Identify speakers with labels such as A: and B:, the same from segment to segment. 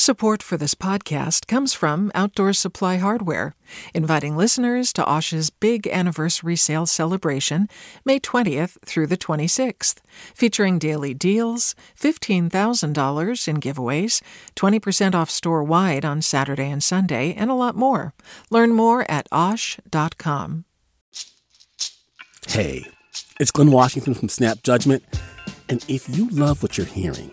A: Support for this podcast comes from Outdoor Supply Hardware, inviting listeners to Osh's big anniversary sale celebration, May 20th through the 26th, featuring daily deals, $15,000 in giveaways, 20% off store wide on Saturday and Sunday, and a lot more. Learn more at OSH.com.
B: Hey, it's Glynn Washington from Snap Judgment, and if you love what you're hearing,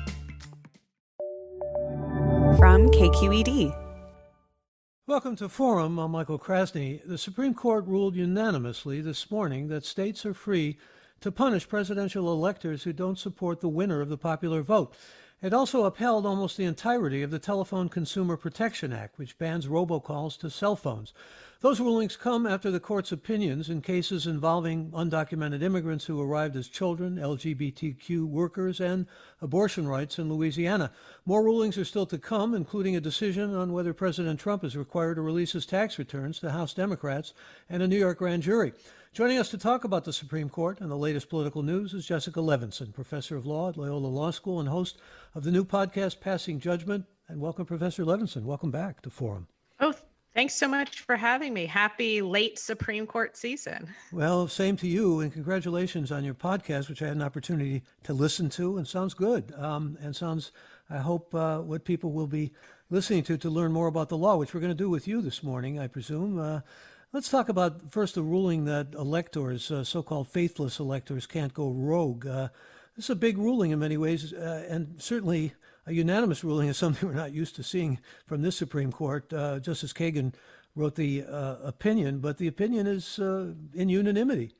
C: KQED.
D: Welcome to Forum. I'm Michael Krasny. The Supreme Court ruled unanimously this morning that states are free to punish presidential electors who don't support the winner of the popular vote. It also upheld almost the entirety of the Telephone Consumer Protection Act, which bans robocalls to cell phones. Those rulings come after the court's opinions in cases involving undocumented immigrants who arrived as children, LGBTQ workers, and abortion rights in Louisiana. More rulings are still to come, including a decision on whether President Trump is required to release his tax returns to House Democrats and a New York grand jury. Joining us to talk about the Supreme Court and the latest political news is Jessica Levinson, professor of law at Loyola Law School and host of the new podcast, Passing Judgment. And welcome, Professor Levinson. Welcome back to Forum.
E: Thanks so much for having me. Happy late Supreme Court season.
D: Well, same to you, and congratulations on your podcast, which I had an opportunity to listen to, and sounds good. Um, and sounds, I hope, uh, what people will be listening to to learn more about the law, which we're going to do with you this morning, I presume. Uh, let's talk about first the ruling that electors, uh, so-called faithless electors, can't go rogue. Uh, this is a big ruling in many ways, uh, and certainly a unanimous ruling is something we're not used to seeing from this Supreme Court. Uh, Justice Kagan wrote the uh, opinion, but the opinion is uh, in unanimity.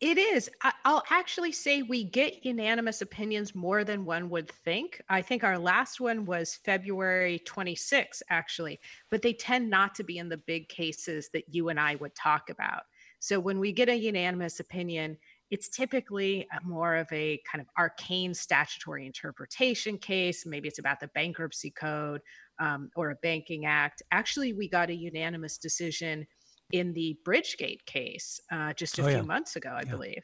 E: It is. I'll actually say we get unanimous opinions more than one would think. I think our last one was February 26, actually, but they tend not to be in the big cases that you and I would talk about. So when we get a unanimous opinion, it's typically more of a kind of arcane statutory interpretation case. Maybe it's about the bankruptcy code um, or a banking act. Actually, we got a unanimous decision in the Bridgegate case uh, just a oh, few yeah. months ago, I yeah. believe.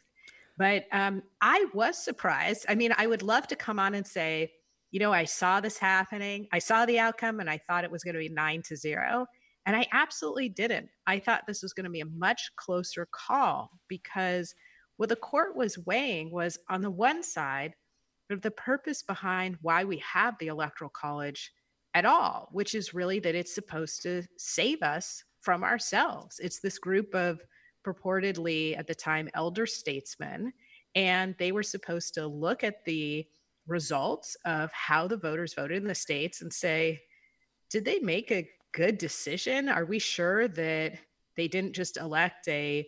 E: But um, I was surprised. I mean, I would love to come on and say, you know, I saw this happening. I saw the outcome and I thought it was going to be nine to zero. And I absolutely didn't. I thought this was going to be a much closer call because – what the court was weighing was on the one side, the purpose behind why we have the Electoral College at all, which is really that it's supposed to save us from ourselves. It's this group of purportedly at the time elder statesmen, and they were supposed to look at the results of how the voters voted in the states and say, did they make a good decision? Are we sure that they didn't just elect a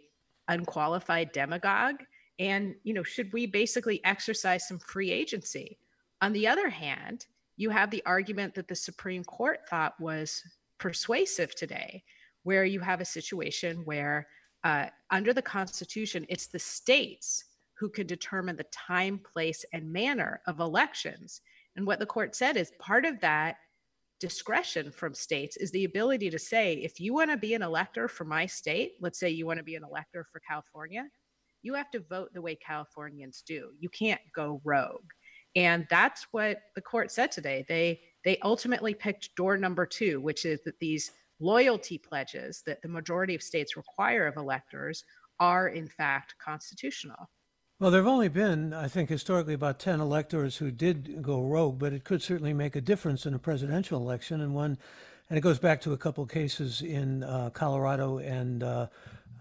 E: unqualified demagogue? And, you know, should we basically exercise some free agency? On the other hand, you have the argument that the Supreme Court thought was persuasive today, where you have a situation where uh, under the Constitution, it's the states who can determine the time, place, and manner of elections. And what the court said is part of that discretion from states is the ability to say, if you want to be an elector for my state, let's say you want to be an elector for California, you have to vote the way Californians do. You can't go rogue. And that's what the court said today. They they ultimately picked door number 2, which is that these loyalty pledges that the majority of states require of electors are in fact constitutional.
D: Well, there have only been, I think, historically about 10 electors who did go rogue, but it could certainly make a difference in a presidential election. And one, and it goes back to a couple cases in uh, Colorado and uh,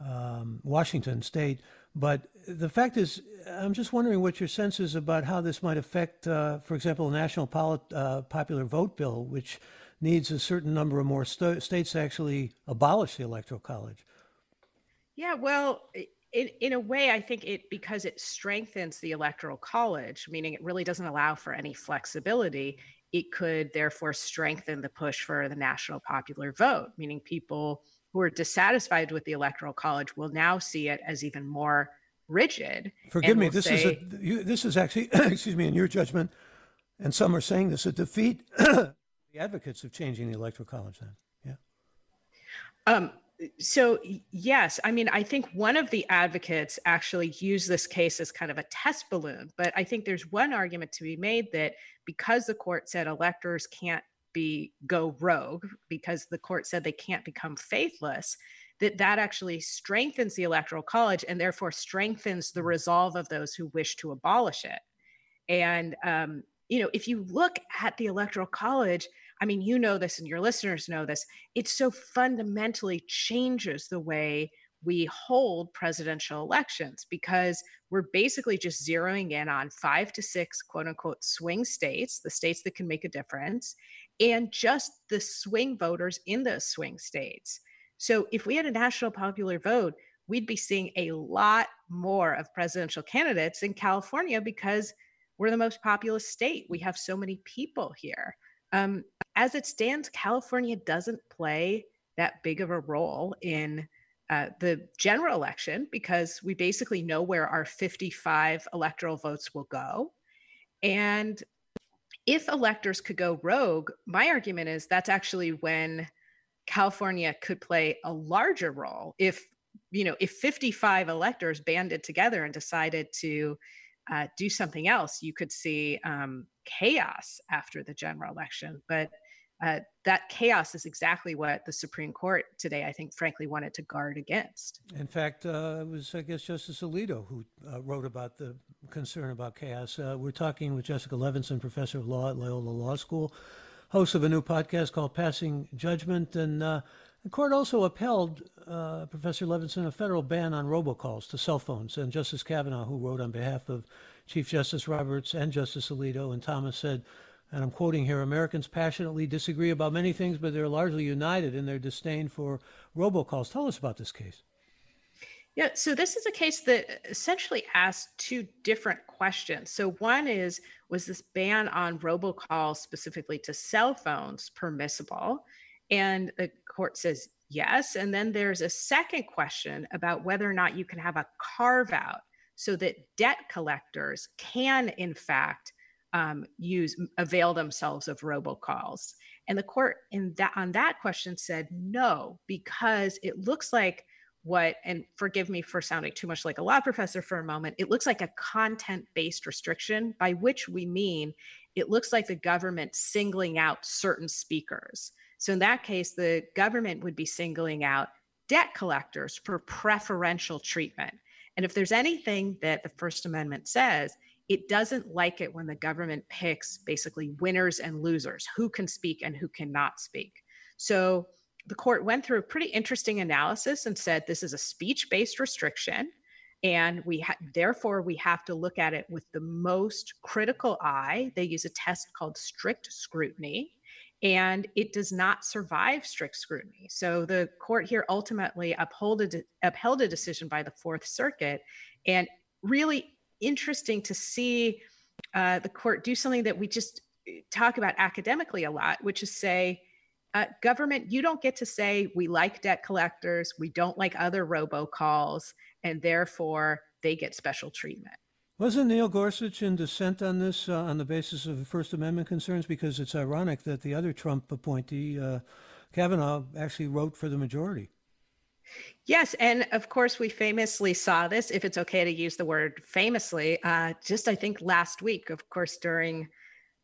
D: um, Washington state. But the fact is, I'm just wondering what your sense is about how this might affect, uh, for example, the national uh, popular vote bill, which needs a certain number of more st- states to actually abolish the electoral college.
E: Yeah, well, in, in a way, I think it because it strengthens the electoral college, meaning it really doesn't allow for any flexibility. it could therefore strengthen the push for the national popular vote, meaning people who are dissatisfied with the electoral college will now see it as even more rigid.
D: Forgive me, this say, is a, you, this is actually, excuse me, in your judgment, and some are saying this a defeat the advocates of changing the electoral college. Then,
E: yeah. Um, so yes, I mean, I think one of the advocates actually used this case as kind of a test balloon, but I think there's one argument to be made that because the court said electors can't be go rogue because the court said they can't become faithless that that actually strengthens the electoral college and therefore strengthens the resolve of those who wish to abolish it. And um, you know if you look at the electoral college i mean you know this and your listeners know this it so fundamentally changes the way we hold presidential elections because we're basically just zeroing in on five to six quote unquote swing states, the states that can make a difference, and just the swing voters in those swing states. So if we had a national popular vote, we'd be seeing a lot more of presidential candidates in California because we're the most populous state. We have so many people here. Um, as it stands, California doesn't play that big of a role in uh, the general election because we basically know where our 55 electoral votes will go. And if electors could go rogue, my argument is that's actually when California could play a larger role. If you know, if 55 electors banded together and decided to uh, do something else, you could see um, chaos after the general election. But uh, that chaos is exactly what the Supreme Court today, I think, frankly, wanted to guard against.
D: In fact, uh, it was, I guess, Justice Alito who uh, wrote about the concern about chaos. Uh, we're talking with Jessica Levinson, professor of law at Loyola Law School, host of a new podcast called Passing Judgment. And uh, the court also upheld, uh, Professor Levinson, a federal ban on robocalls to cell phones. And Justice Kavanaugh, who wrote on behalf of Chief Justice Roberts and Justice Alito and Thomas, said, and I'm quoting here Americans passionately disagree about many things, but they're largely united in their disdain for robocalls. Tell us about this case.
E: Yeah, so this is a case that essentially asked two different questions. So, one is Was this ban on robocalls specifically to cell phones permissible? And the court says yes. And then there's a second question about whether or not you can have a carve out so that debt collectors can, in fact, um, use avail themselves of robocalls and the court in that on that question said no because it looks like what and forgive me for sounding too much like a law professor for a moment it looks like a content based restriction by which we mean it looks like the government singling out certain speakers so in that case the government would be singling out debt collectors for preferential treatment and if there's anything that the first amendment says it doesn't like it when the government picks basically winners and losers, who can speak and who cannot speak. So the court went through a pretty interesting analysis and said this is a speech based restriction. And we ha- therefore we have to look at it with the most critical eye. They use a test called strict scrutiny, and it does not survive strict scrutiny. So the court here ultimately upheld a, de- upheld a decision by the Fourth Circuit and really interesting to see uh, the court do something that we just uh, talk about academically a lot, which is say, uh, government, you don't get to say we like debt collectors, we don't like other robocalls, and therefore they get special treatment.
D: Wasn't Neil Gorsuch in dissent on this uh, on the basis of First Amendment concerns? Because it's ironic that the other Trump appointee, uh, Kavanaugh, actually wrote for the majority.
E: Yes, and of course we famously saw this. If it's okay to use the word famously, uh, just I think last week, of course, during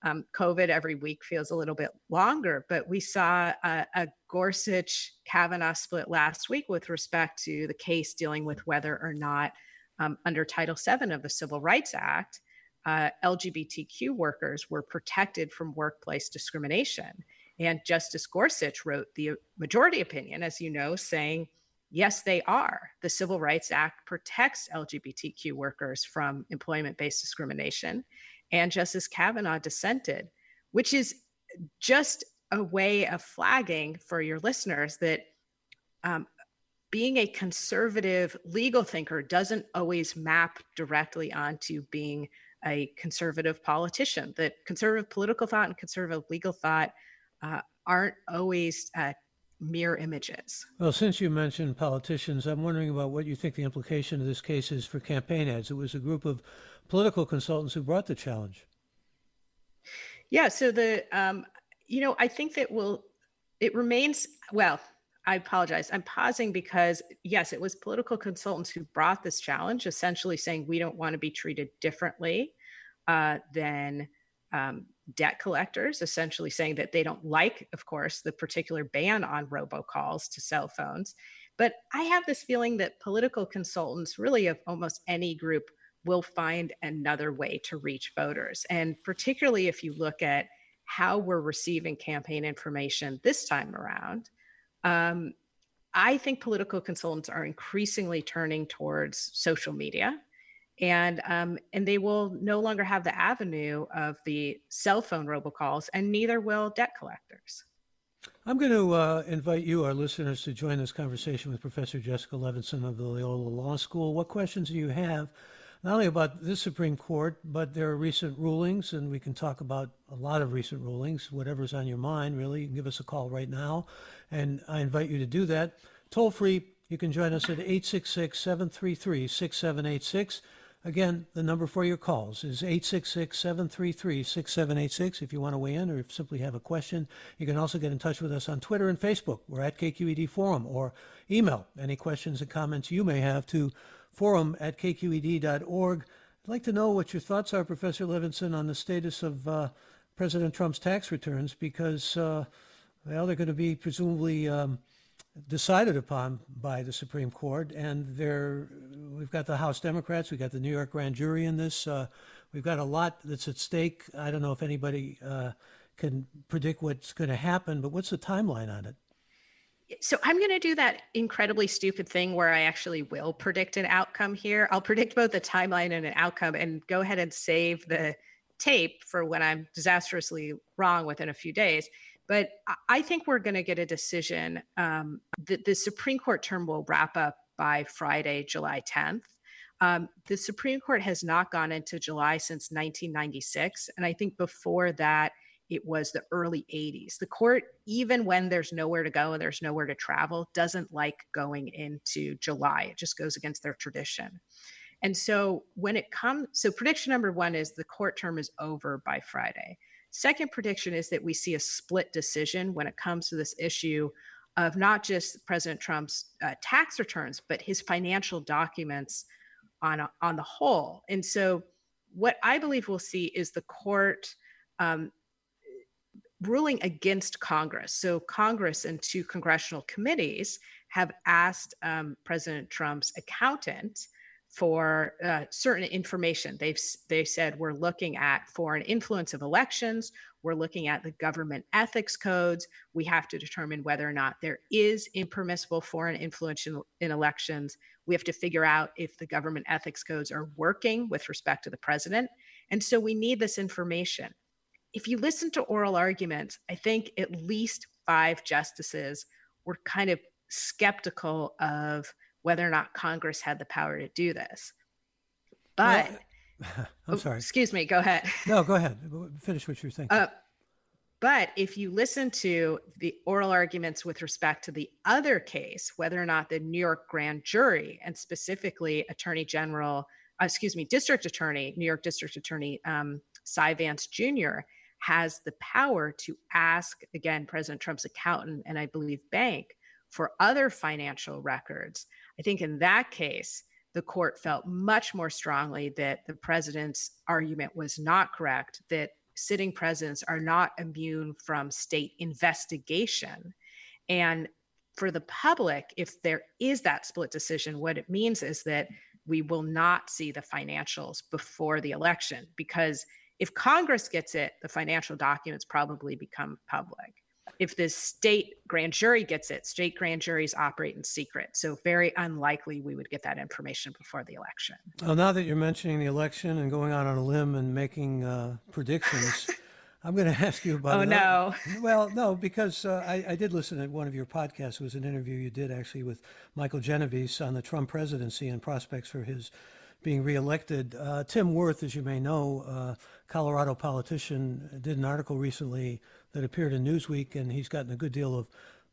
E: um, COVID, every week feels a little bit longer, but we saw a, a Gorsuch Kavanaugh split last week with respect to the case dealing with whether or not, um, under Title VII of the Civil Rights Act, uh, LGBTQ workers were protected from workplace discrimination. And Justice Gorsuch wrote the majority opinion, as you know, saying Yes, they are. The Civil Rights Act protects LGBTQ workers from employment based discrimination. And Justice Kavanaugh dissented, which is just a way of flagging for your listeners that um, being a conservative legal thinker doesn't always map directly onto being a conservative politician. That conservative political thought and conservative legal thought uh, aren't always uh, mirror images.
D: Well, since you mentioned politicians, I'm wondering about what you think the implication of this case is for campaign ads. It was a group of political consultants who brought the challenge.
E: Yeah, so the um, you know I think that will it remains well. I apologize. I'm pausing because yes, it was political consultants who brought this challenge, essentially saying we don't want to be treated differently uh, than um, debt collectors, essentially saying that they don't like, of course, the particular ban on robocalls to cell phones. But I have this feeling that political consultants, really of almost any group, will find another way to reach voters. And particularly if you look at how we're receiving campaign information this time around, um, I think political consultants are increasingly turning towards social media and um, and they will no longer have the avenue of the cell phone robocalls, and neither will debt collectors.
D: I'm going to uh, invite you, our listeners, to join this conversation with Professor Jessica Levinson of the Loyola Law School. What questions do you have, not only about this Supreme Court, but there are recent rulings, and we can talk about a lot of recent rulings, whatever's on your mind, really. You can give us a call right now, and I invite you to do that. Toll free, you can join us at 866 733 6786. Again, the number for your calls is 866 733 6786 if you want to weigh in or if simply have a question. You can also get in touch with us on Twitter and Facebook. We're at KQED Forum or email any questions and comments you may have to forum at kqed.org. I'd like to know what your thoughts are, Professor Levinson, on the status of uh, President Trump's tax returns because, uh, well, they're going to be presumably. Um, decided upon by the Supreme Court, and there we've got the House Democrats, we've got the New York grand jury in this. Uh, we've got a lot that's at stake. I don't know if anybody uh, can predict what's going to happen, but what's the timeline on it?
E: So I'm going to do that incredibly stupid thing where I actually will predict an outcome here. I'll predict both the timeline and an outcome, and go ahead and save the tape for when I'm disastrously wrong within a few days. But I think we're going to get a decision. Um, the, the Supreme Court term will wrap up by Friday, July 10th. Um, the Supreme Court has not gone into July since 1996. And I think before that, it was the early 80s. The court, even when there's nowhere to go and there's nowhere to travel, doesn't like going into July. It just goes against their tradition. And so when it comes, so prediction number one is the court term is over by Friday. Second prediction is that we see a split decision when it comes to this issue of not just President Trump's uh, tax returns, but his financial documents on, a, on the whole. And so, what I believe we'll see is the court um, ruling against Congress. So, Congress and two congressional committees have asked um, President Trump's accountant for uh, certain information. They've they said we're looking at foreign influence of elections. We're looking at the government ethics codes. We have to determine whether or not there is impermissible foreign influence in, in elections. We have to figure out if the government ethics codes are working with respect to the president. And so we need this information. If you listen to oral arguments, I think at least five justices were kind of skeptical of whether or not Congress had the power to do this. But
D: well, I'm oh, sorry.
E: Excuse me. Go ahead.
D: No, go ahead. Finish what you're saying. Uh,
E: but if you listen to the oral arguments with respect to the other case, whether or not the New York grand jury and specifically Attorney General, uh, excuse me, District Attorney, New York District Attorney um, Cy Vance Jr. has the power to ask, again, President Trump's accountant and I believe bank for other financial records. I think in that case, the court felt much more strongly that the president's argument was not correct, that sitting presidents are not immune from state investigation. And for the public, if there is that split decision, what it means is that we will not see the financials before the election because if Congress gets it, the financial documents probably become public if the state grand jury gets it, state grand juries operate in secret. So very unlikely we would get that information before the election.
D: Well, now that you're mentioning the election and going out on a limb and making uh, predictions, I'm going to ask you about.
E: Oh
D: no! Well, no, because uh, I, I, did listen to one of your podcasts. It was an interview you did actually with Michael Genovese on the Trump presidency and prospects for his being reelected. Uh, Tim Wirth, as you may know, uh, Colorado politician, did an article recently that appeared in Newsweek, and he's gotten a good deal of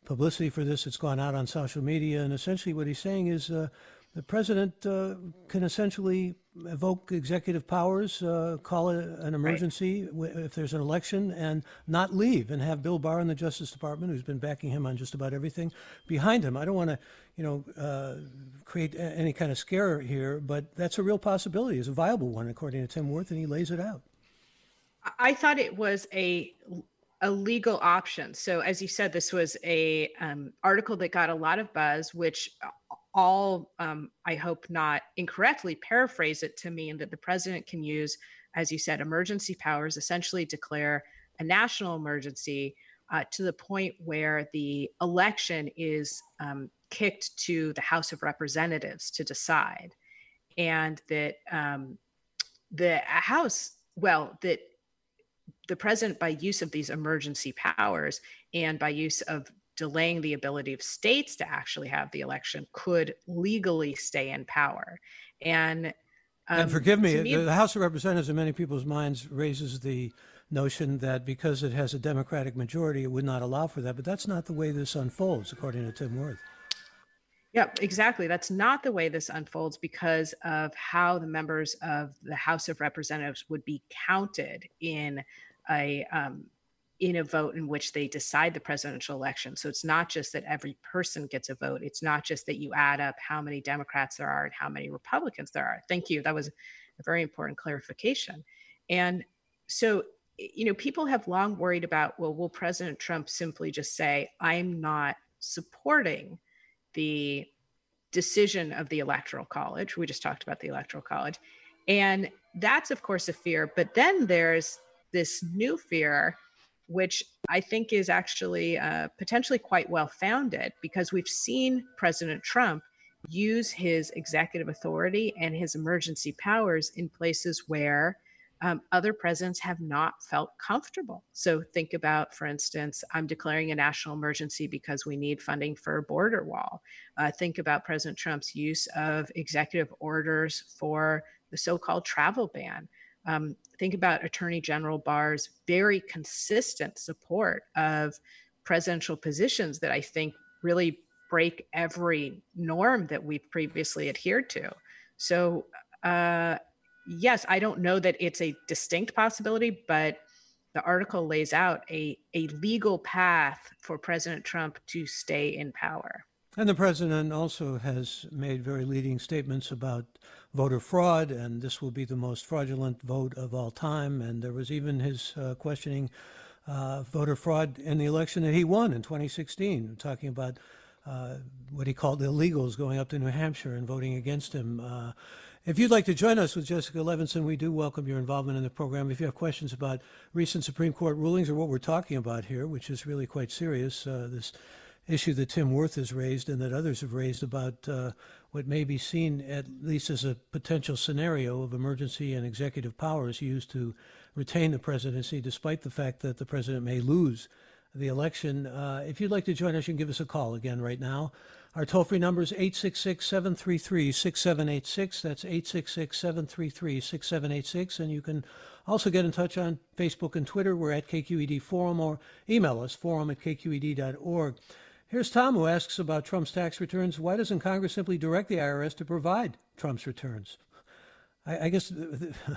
D: publicity for this. It's gone out on social media, and essentially what he's saying is uh, the president uh, can essentially evoke executive powers, uh, call it an emergency right. if there's an election, and not leave, and have Bill Barr in the Justice Department, who's been backing him on just about everything, behind him. I don't want to, you know, uh, create any kind of scare here, but that's a real possibility. It's a viable one, according to Tim Wirth, and he lays it out.
E: I thought it was a a legal option. So, as you said, this was a um, article that got a lot of buzz, which all, um, I hope not incorrectly paraphrase it to mean that the president can use, as you said, emergency powers, essentially declare a national emergency uh, to the point where the election is um, kicked to the House of Representatives to decide. And that um, the House, well, that the president, by use of these emergency powers and by use of delaying the ability of states to actually have the election could legally stay in power. And
D: um, and forgive me, me, the House of Representatives, in many people's minds, raises the notion that because it has a Democratic majority, it would not allow for that. But that's not the way this unfolds, according to Tim Wirth.
E: Yeah, exactly. That's not the way this unfolds because of how the members of the House of Representatives would be counted in a um, in a vote in which they decide the presidential election. So it's not just that every person gets a vote. It's not just that you add up how many Democrats there are and how many Republicans there are. Thank you. That was a very important clarification. And so, you know, people have long worried about, well, will President Trump simply just say, I'm not supporting the decision of the Electoral College? We just talked about the Electoral College. And that's, of course, a fear. But then there's this new fear which I think is actually uh, potentially quite well founded because we've seen President Trump use his executive authority and his emergency powers in places where um, other presidents have not felt comfortable. So, think about, for instance, I'm declaring a national emergency because we need funding for a border wall. Uh, think about President Trump's use of executive orders for the so called travel ban. Um, think about Attorney General Barr's very consistent support of presidential positions that I think really break every norm that we've previously adhered to. So, uh, yes, I don't know that it's a distinct possibility, but the article lays out a, a legal path for President Trump to stay in power.
D: And the president also has made very leading statements about voter fraud, and this will be the most fraudulent vote of all time. And there was even his uh, questioning uh, voter fraud in the election that he won in 2016, talking about uh, what he called illegals going up to New Hampshire and voting against him. Uh, if you'd like to join us with Jessica Levinson, we do welcome your involvement in the program. If you have questions about recent Supreme Court rulings or what we're talking about here, which is really quite serious, uh, this issue that Tim Wirth has raised and that others have raised about uh, what may be seen, at least as a potential scenario, of emergency and executive powers used to retain the presidency, despite the fact that the president may lose the election. Uh, if you'd like to join us, you can give us a call again right now. Our toll free number is 866 733 6786. That's 866 733 6786. And you can also get in touch on Facebook and Twitter. We're at KQED Forum or email us, forum at kqed.org. Here's Tom who asks about Trump's tax returns. Why doesn't Congress simply direct the IRS to provide Trump's returns? I, I guess,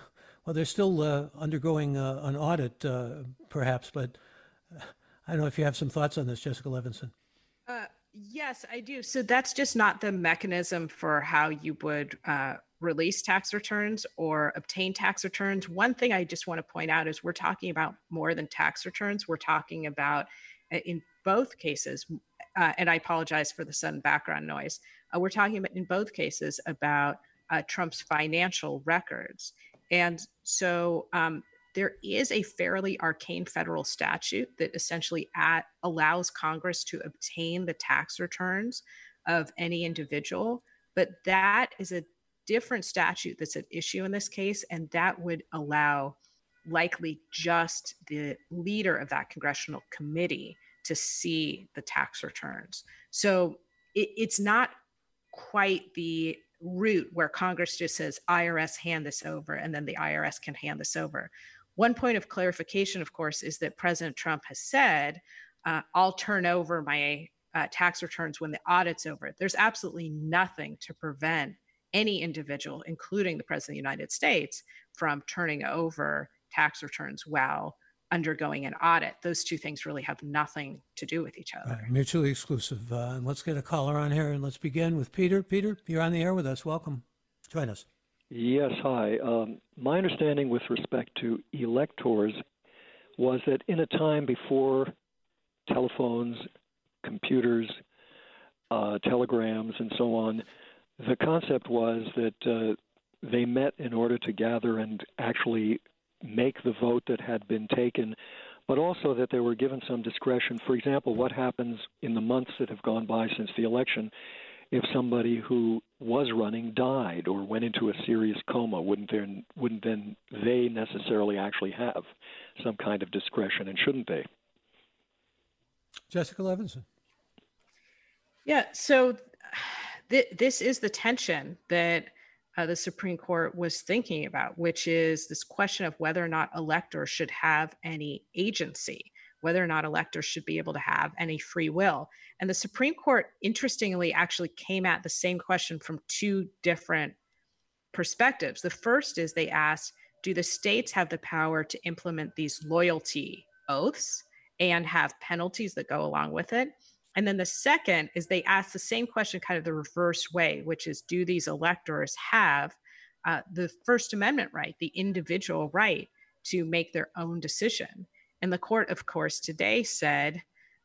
D: well, they're still uh, undergoing uh, an audit, uh, perhaps, but uh, I don't know if you have some thoughts on this, Jessica Levinson.
E: Uh, yes, I do. So that's just not the mechanism for how you would uh, release tax returns or obtain tax returns. One thing I just want to point out is we're talking about more than tax returns. We're talking about, in both cases, uh, and I apologize for the sudden background noise. Uh, we're talking in both cases about uh, Trump's financial records. And so um, there is a fairly arcane federal statute that essentially at, allows Congress to obtain the tax returns of any individual. But that is a different statute that's at issue in this case. And that would allow likely just the leader of that congressional committee to see the tax returns. So it, it's not quite the route where Congress just says IRS hand this over and then the IRS can hand this over. One point of clarification, of course, is that President Trump has said, uh, I'll turn over my uh, tax returns when the audit's over. There's absolutely nothing to prevent any individual, including the President of the United States, from turning over tax returns while undergoing an audit. Those two things really have nothing to do with each other.
D: Right, mutually exclusive. Uh, and let's get a caller on here and let's begin with Peter. Peter, you're on the air with us. Welcome. Join us.
F: Yes, hi. Um, my understanding with respect to electors was that in a time before telephones, computers, uh, telegrams, and so on, the concept was that uh, they met in order to gather and actually make the vote that had been taken, but also that they were given some discretion. For example, what happens in the months that have gone by since the election if somebody who was running died or went into a serious coma? Wouldn't then wouldn't then they necessarily actually have some kind of discretion, and shouldn't they?
D: Jessica Levinson.
E: Yeah. So th- this is the tension that uh, the Supreme Court was thinking about, which is this question of whether or not electors should have any agency, whether or not electors should be able to have any free will. And the Supreme Court, interestingly, actually came at the same question from two different perspectives. The first is they asked, do the states have the power to implement these loyalty oaths and have penalties that go along with it? And then the second is they ask the same question kind of the reverse way, which is do these electors have uh, the First Amendment right, the individual right to make their own decision? And the court, of course, today said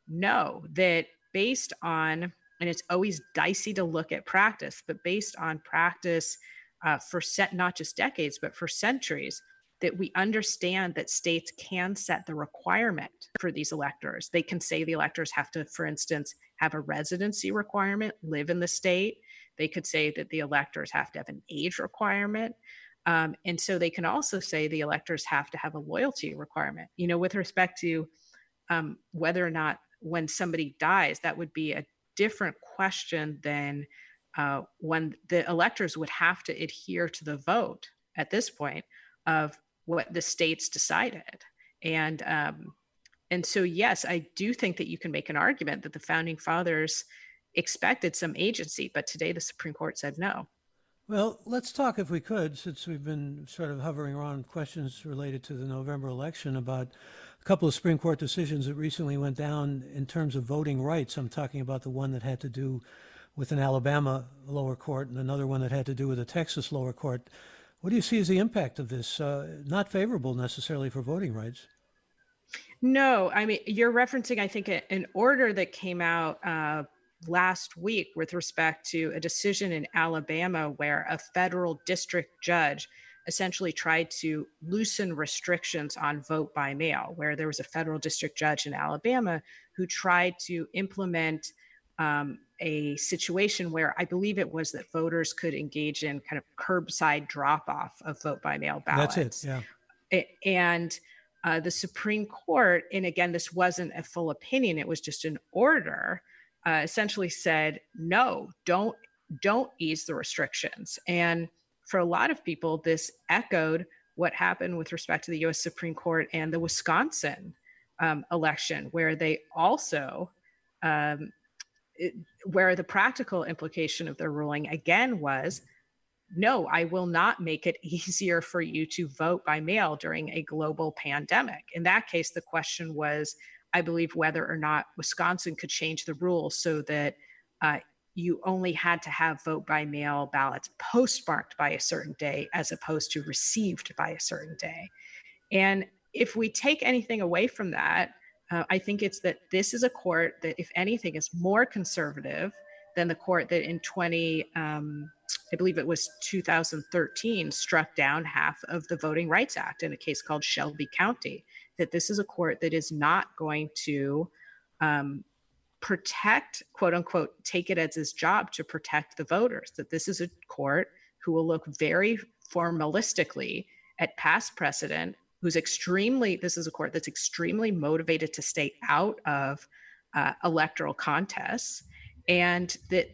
E: no, that based on, and it's always dicey to look at practice, but based on practice uh, for set, not just decades, but for centuries, that we understand that states can set the requirement for these electors. They can say the electors have to, for instance, have a residency requirement, live in the state. They could say that the electors have to have an age requirement. Um, and so they can also say the electors have to have a loyalty requirement. You know, with respect to um, whether or not when somebody dies, that would be a different question than uh, when the electors would have to adhere to the vote at this point of what the states decided. And um, and so yes, I do think that you can make an argument that the founding fathers expected some agency, but today the Supreme Court said no.
D: Well, let's talk, if we could, since we've been sort of hovering around questions related to the November election, about a couple of Supreme Court decisions that recently went down in terms of voting rights. I'm talking about the one that had to do with an Alabama lower court and another one that had to do with a Texas lower court. What do you see as the impact of this? Uh, not favorable necessarily for voting rights.
E: No, I mean, you're referencing, I think, an order that came out uh, last week with respect to a decision in Alabama where a federal district judge essentially tried to loosen restrictions on vote by mail, where there was a federal district judge in Alabama who tried to implement um, a situation where I believe it was that voters could engage in kind of curbside drop off of vote by mail ballots.
D: That's it.
E: Yeah. And uh, the Supreme Court, and again, this wasn't a full opinion; it was just an order. Uh, essentially said, no, don't don't ease the restrictions. And for a lot of people, this echoed what happened with respect to the U.S. Supreme Court and the Wisconsin um, election, where they also um, where the practical implication of their ruling again was no, I will not make it easier for you to vote by mail during a global pandemic. In that case, the question was, I believe, whether or not Wisconsin could change the rules so that uh, you only had to have vote by mail ballots postmarked by a certain day as opposed to received by a certain day. And if we take anything away from that, uh, I think it's that this is a court that, if anything, is more conservative than the court that in 20, um, I believe it was 2013, struck down half of the Voting Rights Act in a case called Shelby County. That this is a court that is not going to um, protect, quote unquote, take it as his job to protect the voters. That this is a court who will look very formalistically at past precedent who's extremely, this is a court that's extremely motivated to stay out of uh, electoral contests, and that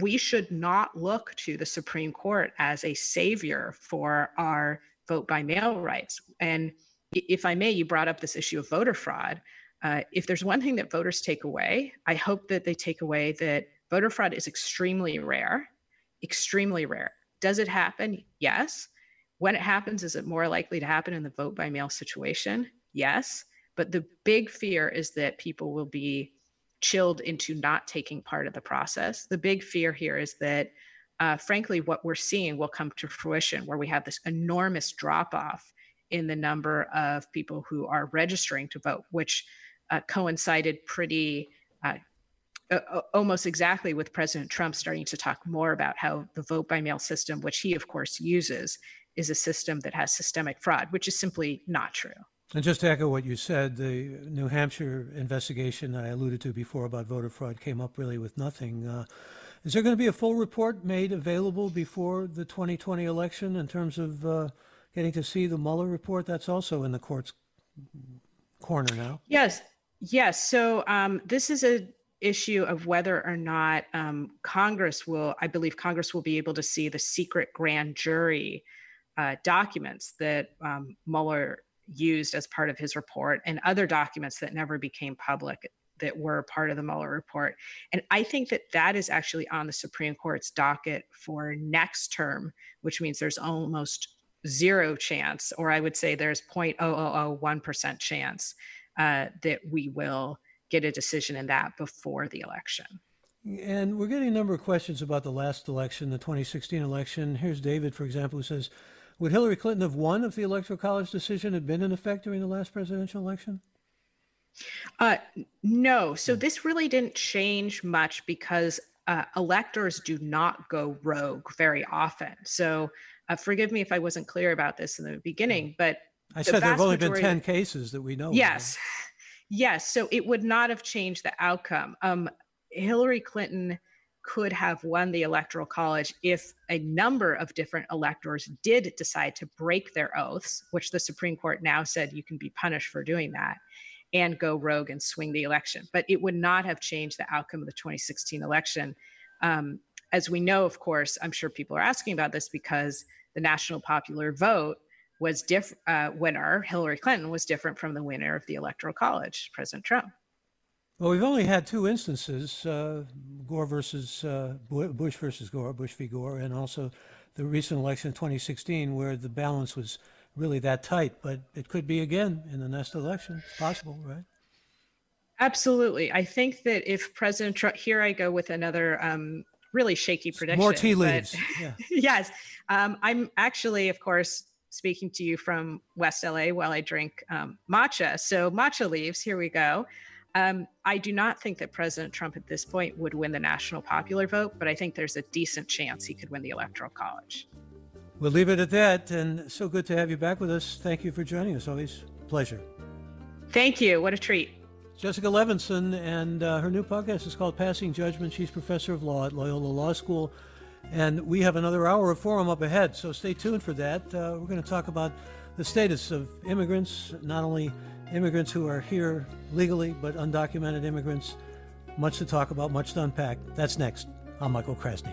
E: we should not look to the Supreme Court as a savior for our vote by mail rights. And if I may, you brought up this issue of voter fraud. Uh, if there's one thing that voters take away, I hope that they take away that voter fraud is extremely rare, extremely rare. Does it happen? Yes. When it happens, is it more likely to happen in the vote by mail situation? Yes. But the big fear is that people will be chilled into not taking part of the process. The big fear here is that, uh, frankly, what we're seeing will come to fruition where we have this enormous drop off in the number of people who are registering to vote, which uh, coincided pretty uh, almost exactly with President Trump starting to talk more about how the vote by mail system, which he, of course, uses, is a system that has systemic fraud, which is simply not true.
D: And just to echo what you said, the New Hampshire investigation that I alluded to before about voter fraud came up really with nothing. Uh, is there going to be a full report made available before the 2020 election in terms of uh, getting to see the Mueller report? That's also in the court's corner now.
E: Yes, yes. So um, this is a issue of whether or not um, Congress will, I believe Congress will be able to see the secret grand jury uh, documents that um, Mueller used as part of his report and other documents that never became public that were part of the Mueller report. And I think that that is actually on the Supreme Court's docket for next term, which means there's almost zero chance, or I would say there's 0.0001% chance uh, that we will get a decision in that before the election.
D: And we're getting a number of questions about the last election, the 2016 election. Here's David, for example, who says, would Hillary Clinton have won if the Electoral College decision had been in effect during the last presidential election?
E: Uh, no. So this really didn't change much because uh, electors do not go rogue very often. So uh, forgive me if I wasn't clear about this in the beginning, but
D: I said there have only been 10 cases that we know.
E: Yes. Of. Yes. So it would not have changed the outcome. Um, Hillary Clinton could have won the electoral college if a number of different electors did decide to break their oaths, which the Supreme Court now said you can be punished for doing that, and go rogue and swing the election. But it would not have changed the outcome of the 2016 election. Um, as we know, of course, I'm sure people are asking about this because the national popular vote was different. Uh, winner Hillary Clinton was different from the winner of the electoral college, President Trump.
D: Well, we've only had two instances: uh, Gore versus uh, Bush versus Gore, Bush v. Gore, and also the recent election in 2016, where the balance was really that tight. But it could be again in the next election. It's possible, right?
E: Absolutely. I think that if President Trump, here I go with another um, really shaky prediction.
D: More tea leaves. Yeah.
E: yes. Um, I'm actually, of course, speaking to you from West LA while I drink um, matcha. So, matcha leaves, here we go. Um, I do not think that President Trump at this point would win the national popular vote, but I think there's a decent chance he could win the electoral college.
D: We'll leave it at that. And so good to have you back with us. Thank you for joining us. Always pleasure.
E: Thank you. What a treat.
D: Jessica Levinson, and uh, her new podcast is called Passing Judgment. She's professor of law at Loyola Law School. And we have another hour of forum up ahead, so stay tuned for that. Uh, we're going to talk about the status of immigrants, not only immigrants who are here legally, but undocumented immigrants. Much to talk about, much to unpack. That's next. I'm Michael Krasny.